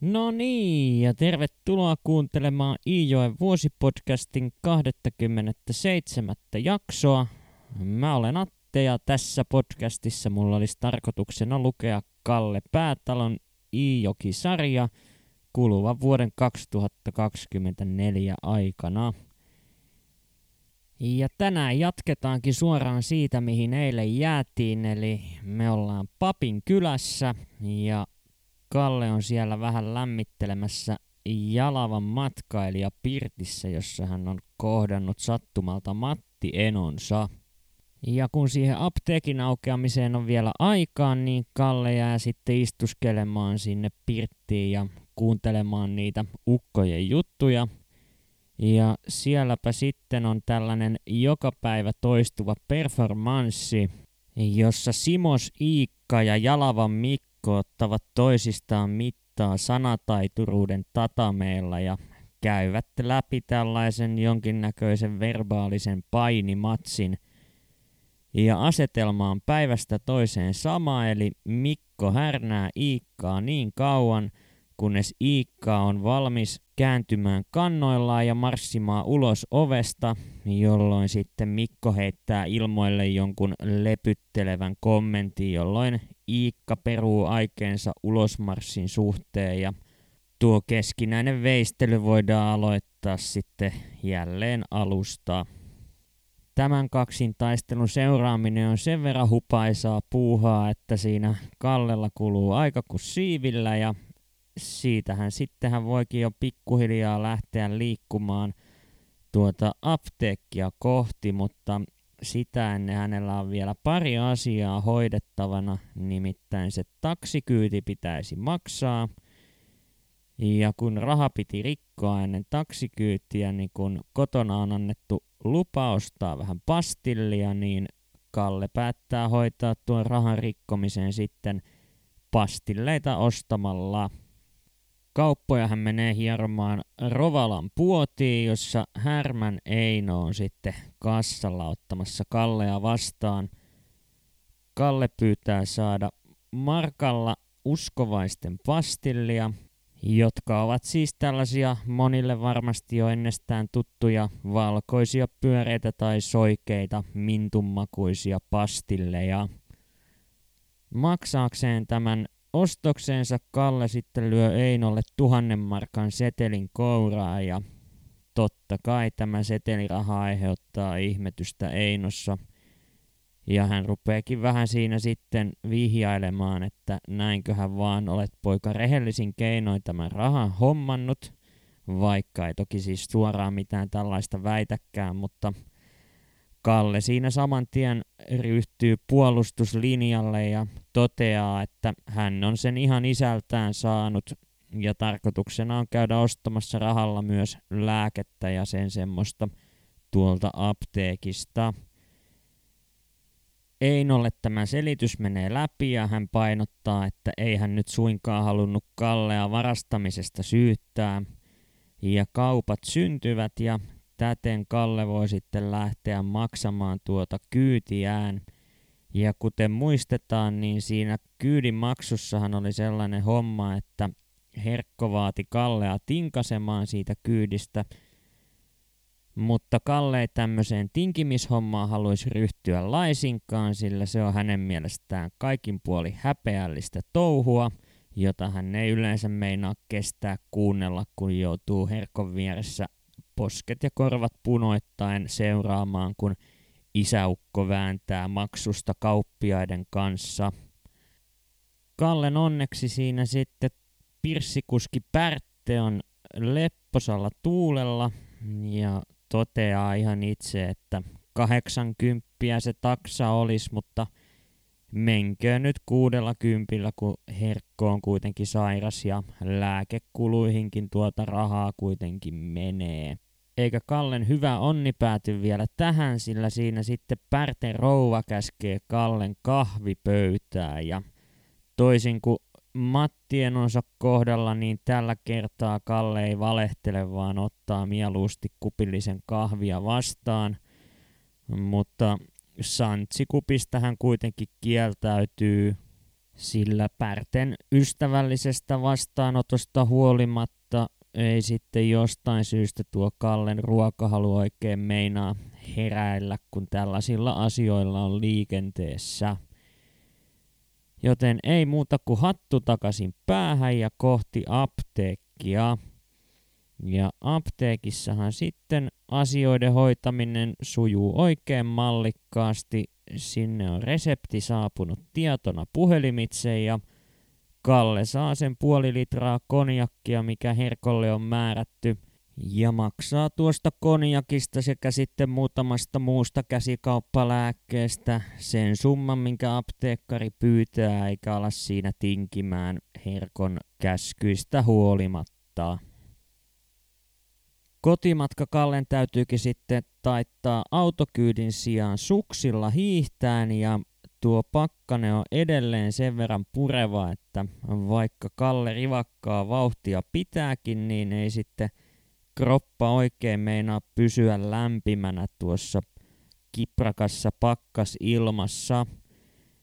No niin, ja tervetuloa kuuntelemaan Iijoen vuosipodcastin 27. jaksoa. Mä olen Atte ja tässä podcastissa mulla olisi tarkoituksena lukea Kalle Päätalon Iijoki-sarja kuluvan vuoden 2024 aikana. Ja tänään jatketaankin suoraan siitä, mihin eilen jäätiin, eli me ollaan Papin kylässä ja Kalle on siellä vähän lämmittelemässä Jalavan matkailija Pirtissä, jossa hän on kohdannut sattumalta Matti Enonsa. Ja kun siihen apteekin aukeamiseen on vielä aikaa, niin Kalle jää sitten istuskelemaan sinne Pirttiin ja kuuntelemaan niitä ukkojen juttuja. Ja sielläpä sitten on tällainen joka päivä toistuva performanssi, jossa Simos Iikka ja Jalavan Mikko ottavat toisistaan mittaa sanataituruuden tatameilla ja käyvät läpi tällaisen jonkinnäköisen verbaalisen painimatsin. Ja asetelma on päivästä toiseen sama, eli Mikko härnää Iikkaa niin kauan, kunnes Iikka on valmis kääntymään kannoillaan ja marssimaan ulos ovesta, jolloin sitten Mikko heittää ilmoille jonkun lepyttelevän kommentin, jolloin Iikka peruu aikeensa ulosmarssin suhteen ja tuo keskinäinen veistely voidaan aloittaa sitten jälleen alusta. Tämän kaksin taistelun seuraaminen on sen verran hupaisaa puuhaa, että siinä Kallella kuluu aika kuin siivillä ja siitähän sitten hän voikin jo pikkuhiljaa lähteä liikkumaan tuota apteekkia kohti, mutta sitä ennen hänellä on vielä pari asiaa hoidettavana, nimittäin se taksikyyti pitäisi maksaa. Ja kun raha piti rikkoa ennen taksikyytiä, niin kun kotona on annettu lupa ostaa vähän pastillia, niin Kalle päättää hoitaa tuon rahan rikkomisen sitten pastilleita ostamalla. Kauppoja hän menee hieromaan Rovalan puotiin, jossa Härmän Eino on sitten kassalla ottamassa Kallea vastaan. Kalle pyytää saada Markalla uskovaisten pastillia, jotka ovat siis tällaisia monille varmasti jo ennestään tuttuja valkoisia pyöreitä tai soikeita mintunmakuisia pastilleja. Maksaakseen tämän Ostokseensa Kalle sitten lyö Einolle tuhannen markan setelin kouraa ja totta kai tämä seteliraha aiheuttaa ihmetystä Einossa. Ja hän rupeekin vähän siinä sitten vihjailemaan, että näinköhän vaan olet poika rehellisin keinoin tämän rahan hommannut, vaikka ei toki siis suoraan mitään tällaista väitäkään, mutta – Kalle siinä saman tien ryhtyy puolustuslinjalle ja toteaa, että hän on sen ihan isältään saanut ja tarkoituksena on käydä ostamassa rahalla myös lääkettä ja sen semmoista tuolta apteekista. Einolle tämä selitys menee läpi ja hän painottaa, että ei hän nyt suinkaan halunnut Kallea varastamisesta syyttää. Ja kaupat syntyvät ja täten Kalle voi sitten lähteä maksamaan tuota kyytiään. Ja kuten muistetaan, niin siinä kyydin maksussahan oli sellainen homma, että Herkko vaati Kallea tinkasemaan siitä kyydistä, mutta Kalle ei tämmöiseen tinkimishommaan haluaisi ryhtyä laisinkaan, sillä se on hänen mielestään kaikin puoli häpeällistä touhua, jota hän ei yleensä meinaa kestää kuunnella, kun joutuu Herkon vieressä posket ja korvat punoittain seuraamaan, kun isäukko vääntää maksusta kauppiaiden kanssa. Kallen onneksi siinä sitten pirssikuski Pärtte on lepposalla tuulella ja toteaa ihan itse, että 80 se taksa olisi, mutta menköön nyt kuudella kympillä, kun Herkko on kuitenkin sairas ja lääkekuluihinkin tuota rahaa kuitenkin menee. Eikä Kallen hyvä onni pääty vielä tähän, sillä siinä sitten Pärten rouva käskee Kallen kahvipöytää ja toisin kuin Mattien onsa kohdalla, niin tällä kertaa Kalle ei valehtele, vaan ottaa mieluusti kupillisen kahvia vastaan. Mutta Santsikupista hän kuitenkin kieltäytyy, Sillä Pärten ystävällisestä vastaanotosta huolimatta ei sitten jostain syystä tuo Kallen ruokahalu oikein meinaa heräillä, kun tällaisilla asioilla on liikenteessä. Joten ei muuta kuin hattu takaisin päähän ja kohti apteekkia. Ja apteekissahan sitten asioiden hoitaminen sujuu oikein mallikkaasti. Sinne on resepti saapunut tietona puhelimitse ja Kalle saa sen puoli litraa konjakkia, mikä Herkolle on määrätty, ja maksaa tuosta konjakista sekä sitten muutamasta muusta käsikauppalääkkeestä sen summan, minkä apteekkari pyytää, eikä ala siinä tinkimään Herkon käskyistä huolimatta. Kotimatka Kallen täytyykin sitten taittaa autokyydin sijaan suksilla hiihtään ja tuo pakkane on edelleen sen verran pureva, että vaikka Kalle rivakkaa vauhtia pitääkin, niin ei sitten kroppa oikein meinaa pysyä lämpimänä tuossa kiprakassa pakkas ilmassa.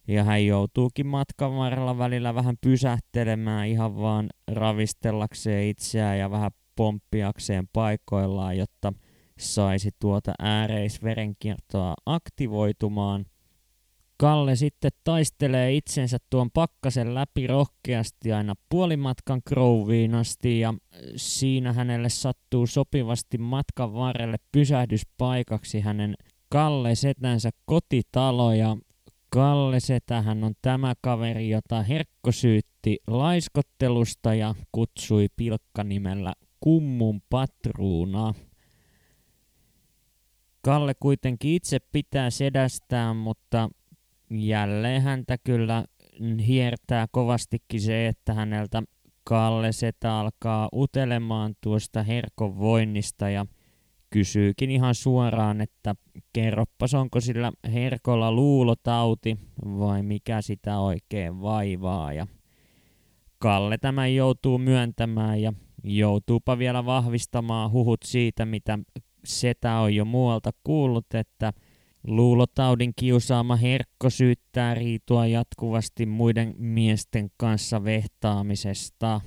Ja hän joutuukin matkan varrella välillä vähän pysähtelemään ihan vaan ravistellakseen itseään ja vähän pomppiakseen paikoillaan, jotta saisi tuota ääreisverenkiertoa aktivoitumaan. Kalle sitten taistelee itsensä tuon pakkasen läpi rohkeasti aina puolimatkan Groviin asti ja siinä hänelle sattuu sopivasti matkan varrelle pysähdyspaikaksi hänen Kalle Setänsä kotitalo ja Kalle Setähän on tämä kaveri, jota Herkko syytti laiskottelusta ja kutsui pilkkanimellä Kummun patruuna. Kalle kuitenkin itse pitää sedästään, mutta jälleen häntä kyllä hiertää kovastikin se, että häneltä Kalle Setä alkaa utelemaan tuosta herkon voinnista ja kysyykin ihan suoraan, että kerroppas onko sillä herkolla luulotauti vai mikä sitä oikein vaivaa. Ja Kalle tämän joutuu myöntämään ja joutuupa vielä vahvistamaan huhut siitä, mitä Setä on jo muualta kuullut, että Luulotaudin kiusaama herkko syyttää riitua jatkuvasti muiden miesten kanssa vehtaamisesta.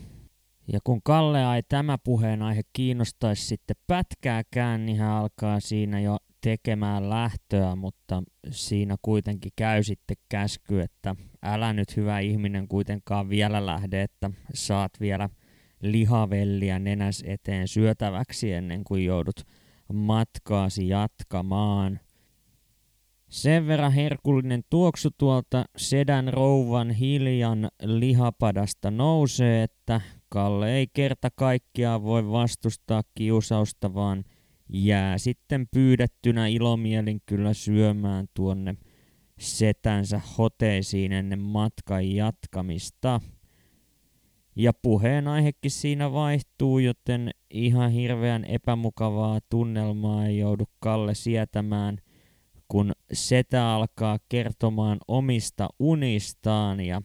Ja kun Kalle ei tämä puheenaihe kiinnostaisi sitten pätkääkään, niin hän alkaa siinä jo tekemään lähtöä, mutta siinä kuitenkin käy sitten käsky, että älä nyt hyvä ihminen kuitenkaan vielä lähde, että saat vielä lihavelliä nenäs eteen syötäväksi ennen kuin joudut matkaasi jatkamaan. Sen verran herkullinen tuoksu tuolta sedän rouvan hiljan lihapadasta nousee, että Kalle ei kerta kaikkiaan voi vastustaa kiusausta, vaan jää sitten pyydettynä ilomielin kyllä syömään tuonne setänsä hoteisiin ennen matkan jatkamista. Ja puheenaihekin siinä vaihtuu, joten ihan hirveän epämukavaa tunnelmaa ei joudu Kalle sietämään – kun setä alkaa kertomaan omista unistaan ja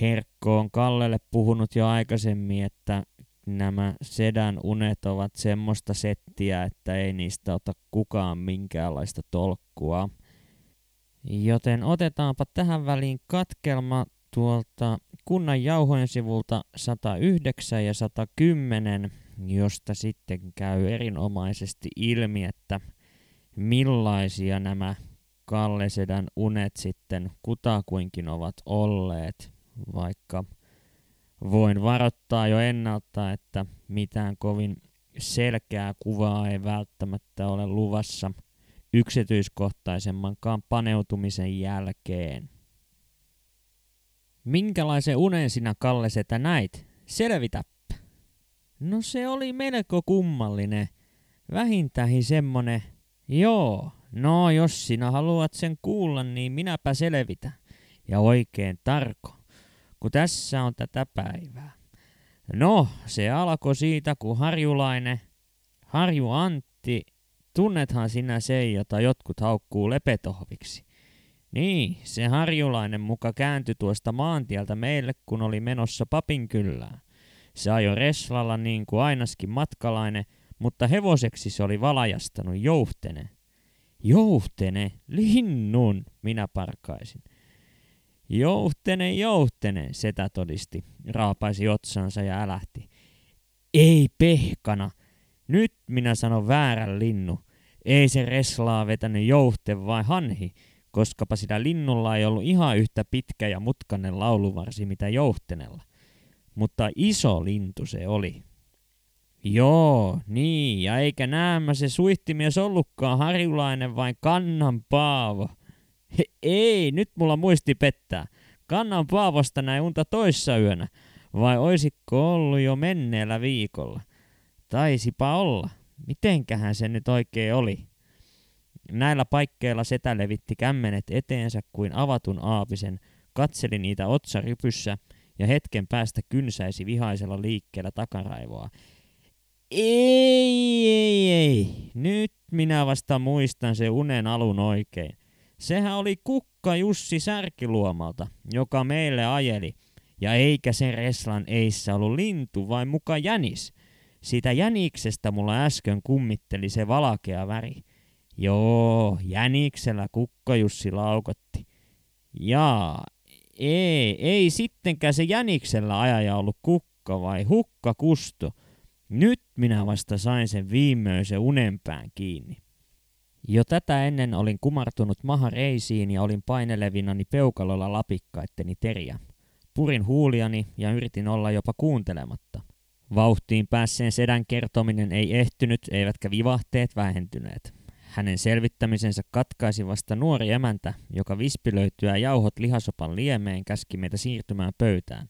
Herkko on Kallelle puhunut jo aikaisemmin, että nämä sedän unet ovat semmoista settiä, että ei niistä ota kukaan minkäänlaista tolkkua. Joten otetaanpa tähän väliin katkelma tuolta kunnan jauhojen sivulta 109 ja 110, josta sitten käy erinomaisesti ilmi, että – millaisia nämä Kallesedän unet sitten kutakuinkin ovat olleet, vaikka voin varoittaa jo ennalta, että mitään kovin selkeää kuvaa ei välttämättä ole luvassa yksityiskohtaisemmankaan paneutumisen jälkeen. Minkälaisen unen sinä Kallesetä näit? Selvitäpä. No se oli melko kummallinen. Vähintäänkin semmonen Joo, no jos sinä haluat sen kuulla, niin minäpä selvitä. Ja oikein tarko, kun tässä on tätä päivää. No, se alkoi siitä, kun harjulainen, Harju Antti, tunnethan sinä se, jota jotkut haukkuu lepetohviksi. Niin, se harjulainen muka kääntyi tuosta maantieltä meille, kun oli menossa papin kyllään. Se ajoi Reslalla niin kuin ainaskin matkalainen – mutta hevoseksi se oli valajastanut jouhtene. Jouhtene, linnun, minä parkaisin. Jouhtene, jouhtene, setä todisti, raapaisi otsansa ja älähti. Ei pehkana, nyt minä sanon väärän linnu. Ei se reslaa vetänyt jouhte vai hanhi, koskapa sillä linnulla ei ollut ihan yhtä pitkä ja mutkainen lauluvarsi mitä jouhtenella. Mutta iso lintu se oli. Joo, niin, ja eikä näämä se suihtimies ollutkaan harjulainen vain kannan paavo. He, ei, nyt mulla muisti pettää. Kannan paavosta näin unta toissa yönä, vai oisikko ollut jo menneellä viikolla? Taisipa olla. Mitenkähän se nyt oikein oli? Näillä paikkeilla setä levitti kämmenet eteensä kuin avatun aapisen, katseli niitä otsarypyssä ja hetken päästä kynsäisi vihaisella liikkeellä takaraivoa. Ei, ei, ei. Nyt minä vasta muistan se unen alun oikein. Sehän oli kukka Jussi Särkiluomalta, joka meille ajeli. Ja eikä sen Reslan eissä ollut lintu, vai muka jänis. Siitä jäniksestä mulla äsken kummitteli se valakea väri. Joo, jäniksellä kukka Jussi laukotti. Jaa, ei, ei sittenkään se jäniksellä ajaja ollut kukka vai hukka kusto. Nyt minä vasta sain sen viimeisen unenpään kiinni. Jo tätä ennen olin kumartunut maha reisiin ja olin painelevinani peukalolla lapikkaitteni teriä. Purin huuliani ja yritin olla jopa kuuntelematta. Vauhtiin päässeen sedän kertominen ei ehtynyt, eivätkä vivahteet vähentyneet. Hänen selvittämisensä katkaisi vasta nuori emäntä, joka vispilöityä jauhot lihasopan liemeen käski meitä siirtymään pöytään.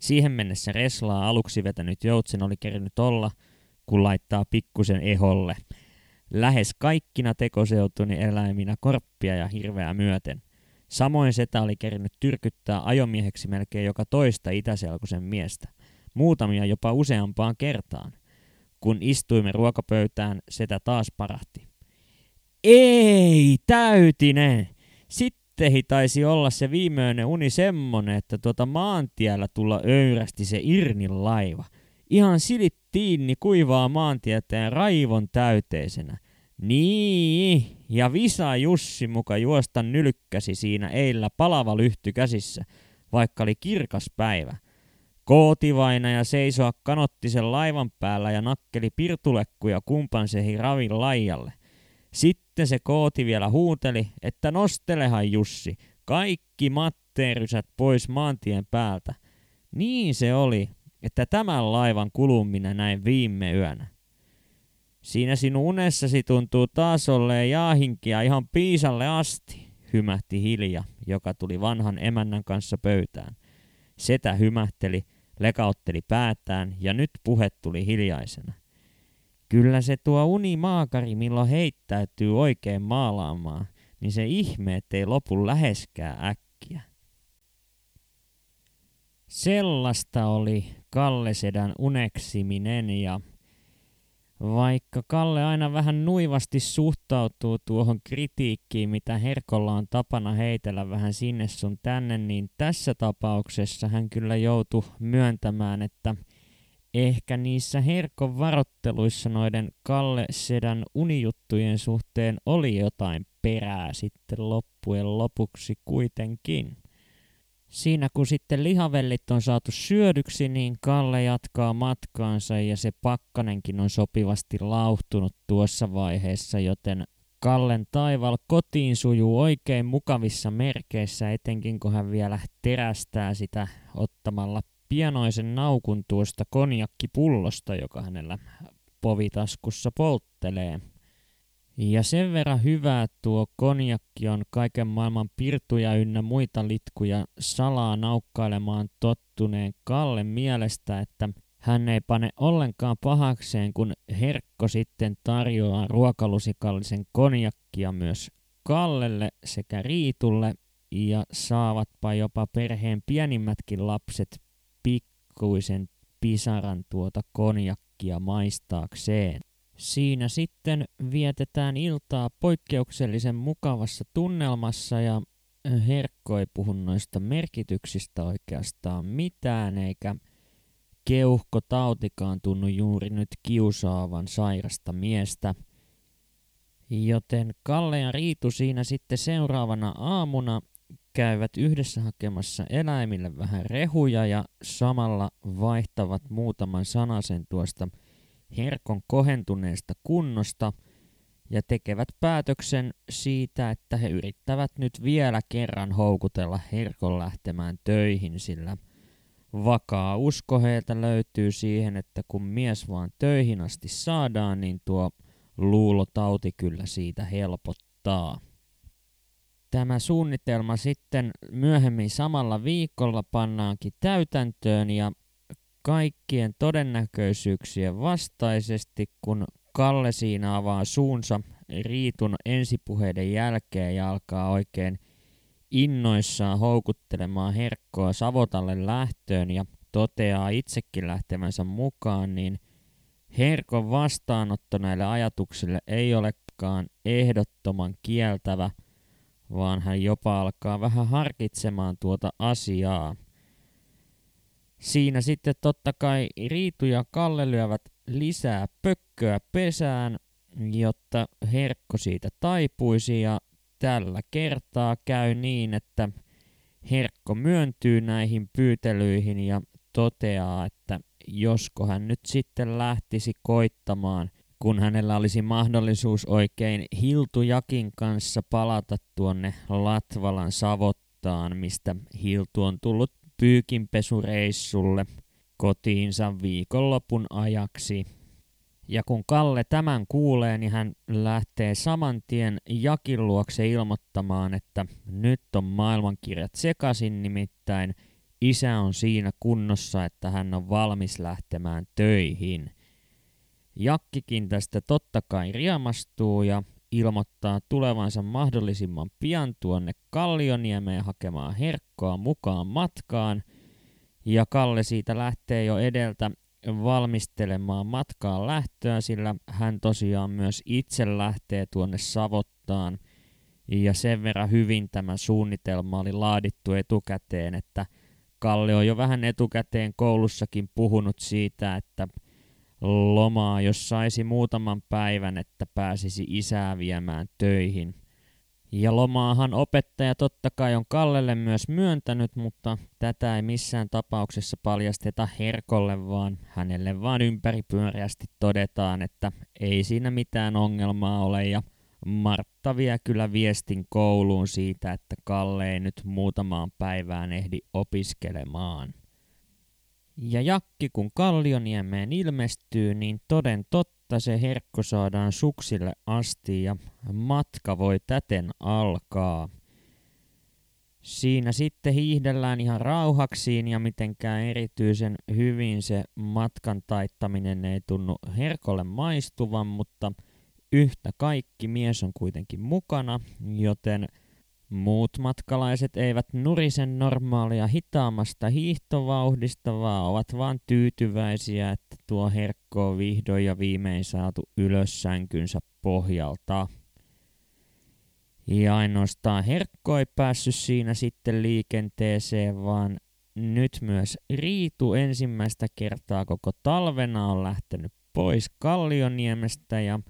Siihen mennessä Reslaa aluksi vetänyt joutsen oli kerinyt olla, kun laittaa pikkusen eholle. Lähes kaikkina tekoseutuni eläiminä korppia ja hirveä myöten. Samoin setä oli kerinyt tyrkyttää ajomieheksi melkein joka toista itäselkusen miestä. Muutamia jopa useampaan kertaan. Kun istuimme ruokapöytään, setä taas parahti. Ei, täytinen! Sitten taisi olla se viimeinen uni semmonen, että tuota maantiellä tulla öyrästi se Irnin laiva. Ihan silittiinni kuivaa maantieteen raivon täyteisenä. Niin, ja Visa Jussi muka juosta nylkkäsi siinä eillä palava lyhty käsissä, vaikka oli kirkas päivä. Kootivaina ja seisoa kanottisen laivan päällä ja nakkeli pirtulekkuja kumpansehi ravin laijalle. Sitten se kooti vielä huuteli, että nostelehan Jussi, kaikki matteerysät pois maantien päältä. Niin se oli, että tämän laivan kuluminen näin viime yönä. Siinä sinun unessasi tuntuu taas olleen jaahinkia ihan piisalle asti, hymähti Hilja, joka tuli vanhan emännän kanssa pöytään. Setä hymähteli, lekautteli päätään ja nyt puhe tuli hiljaisena. Kyllä se tuo unimaakari, milloin heittäytyy oikein maalaamaan, niin se ihme, ettei lopu läheskään äkkiä. Sellaista oli Kalle Sedän uneksiminen ja vaikka Kalle aina vähän nuivasti suhtautuu tuohon kritiikkiin, mitä Herkolla on tapana heitellä vähän sinne sun tänne, niin tässä tapauksessa hän kyllä joutui myöntämään, että – ehkä niissä Herkon varotteluissa noiden Kalle Sedän unijuttujen suhteen oli jotain perää sitten loppujen lopuksi kuitenkin. Siinä kun sitten lihavellit on saatu syödyksi, niin Kalle jatkaa matkaansa ja se pakkanenkin on sopivasti lauhtunut tuossa vaiheessa, joten Kallen taival kotiin sujuu oikein mukavissa merkeissä, etenkin kun hän vielä terästää sitä ottamalla pienoisen naukun tuosta konjakkipullosta, joka hänellä povitaskussa polttelee. Ja sen verran hyvää tuo konjakki on kaiken maailman pirtuja ynnä muita litkuja salaa naukkailemaan tottuneen Kalle mielestä, että hän ei pane ollenkaan pahakseen, kun Herkko sitten tarjoaa ruokalusikallisen konjakkia myös Kallelle sekä Riitulle ja saavatpa jopa perheen pienimmätkin lapset pikkuisen pisaran tuota konjakkia maistaakseen. Siinä sitten vietetään iltaa poikkeuksellisen mukavassa tunnelmassa ja Herkko ei puhu noista merkityksistä oikeastaan mitään, eikä keuhko tautikaan tunnu juuri nyt kiusaavan sairasta miestä. Joten Kalle ja Riitu siinä sitten seuraavana aamuna käyvät yhdessä hakemassa eläimille vähän rehuja ja samalla vaihtavat muutaman sanasen tuosta herkon kohentuneesta kunnosta ja tekevät päätöksen siitä, että he yrittävät nyt vielä kerran houkutella herkon lähtemään töihin, sillä vakaa usko heiltä löytyy siihen, että kun mies vaan töihin asti saadaan, niin tuo luulotauti kyllä siitä helpottaa. Tämä suunnitelma sitten myöhemmin samalla viikolla pannaankin täytäntöön ja kaikkien todennäköisyyksien vastaisesti, kun Kalle siinä avaa suunsa Riitun ensipuheiden jälkeen ja alkaa oikein innoissaan houkuttelemaan Herkkoa Savotalle lähtöön ja toteaa itsekin lähtemänsä mukaan, niin Herkon vastaanotto näille ajatuksille ei olekaan ehdottoman kieltävä – vaan hän jopa alkaa vähän harkitsemaan tuota asiaa. Siinä sitten totta kai Riitu ja Kalle lyövät lisää pökköä pesään, jotta Herkko siitä taipuisi ja tällä kertaa käy niin, että Herkko myöntyy näihin pyytelyihin ja toteaa, että josko hän nyt sitten lähtisi koittamaan – kun hänellä olisi mahdollisuus oikein Hiltu-Jakin kanssa palata tuonne Latvalan Savottaan, mistä Hiltu on tullut pyykinpesureissulle kotiinsa viikonlopun ajaksi. Ja kun Kalle tämän kuulee, niin hän lähtee saman tien Jakin luokse ilmoittamaan, että nyt on maailmankirjat sekaisin, nimittäin isä on siinä kunnossa, että hän on valmis lähtemään töihin – Jakkikin tästä totta kai riamastuu ja ilmoittaa tulevansa mahdollisimman pian tuonne Kallioniemeen hakemaan herkkoa mukaan matkaan. Ja Kalle siitä lähtee jo edeltä valmistelemaan matkaan lähtöä, sillä hän tosiaan myös itse lähtee tuonne Savottaan. Ja sen verran hyvin tämä suunnitelma oli laadittu etukäteen, että Kalle on jo vähän etukäteen koulussakin puhunut siitä, että lomaa, jos saisi muutaman päivän, että pääsisi isää viemään töihin. Ja lomaahan opettaja totta kai on Kallelle myös myöntänyt, mutta tätä ei missään tapauksessa paljasteta Herkolle, vaan hänelle vaan ympäripyöreästi todetaan, että ei siinä mitään ongelmaa ole ja Martta vie kyllä viestin kouluun siitä, että Kalle ei nyt muutamaan päivään ehdi opiskelemaan. Ja Jakki kun Kallioniemeen ilmestyy, niin toden totta se herkko saadaan suksille asti ja matka voi täten alkaa. Siinä sitten hiihdellään ihan rauhaksiin ja mitenkään erityisen hyvin se matkan taittaminen ei tunnu herkolle maistuvan, mutta yhtä kaikki mies on kuitenkin mukana, joten – Muut matkalaiset eivät nurisen normaalia hitaammasta hiihtovauhdista, vaan ovat vain tyytyväisiä, että tuo herkko on vihdoin ja viimein saatu ylös sänkynsä pohjalta. Ja ainoastaan herkko ei päässyt siinä sitten liikenteeseen, vaan nyt myös Riitu ensimmäistä kertaa koko talvena on lähtenyt pois Kallioniemestä ja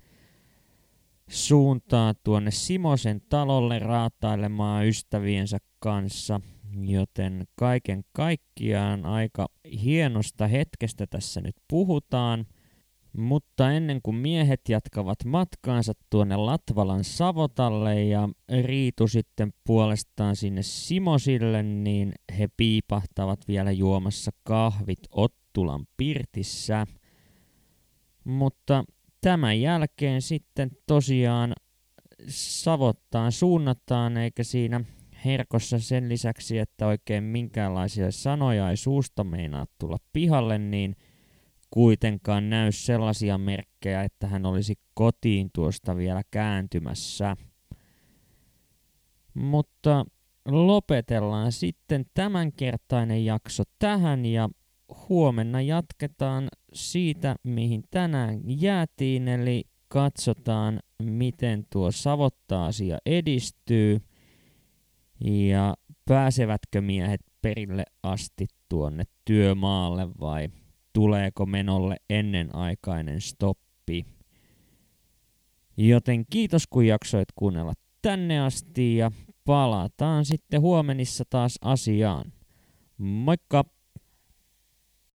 suuntaa tuonne Simosen talolle raatailemaan ystäviensä kanssa, joten kaiken kaikkiaan aika hienosta hetkestä tässä nyt puhutaan. Mutta ennen kuin miehet jatkavat matkaansa tuonne Latvalan Savotalle ja Riitu sitten puolestaan sinne Simosille, niin he piipahtavat vielä juomassa kahvit Ottulan pirtissä. Mutta tämän jälkeen sitten tosiaan savottaan suunnataan, eikä siinä herkossa sen lisäksi, että oikein minkäänlaisia sanoja ei suusta meinaa tulla pihalle, niin kuitenkaan näy sellaisia merkkejä, että hän olisi kotiin tuosta vielä kääntymässä. Mutta lopetellaan sitten tämänkertainen jakso tähän ja huomenna jatketaan siitä, mihin tänään jäätiin, eli katsotaan, miten tuo savotta-asia edistyy ja pääsevätkö miehet perille asti tuonne työmaalle vai tuleeko menolle ennenaikainen stoppi. Joten kiitos kun jaksoit kuunnella tänne asti ja palataan sitten huomenissa taas asiaan. Moikka!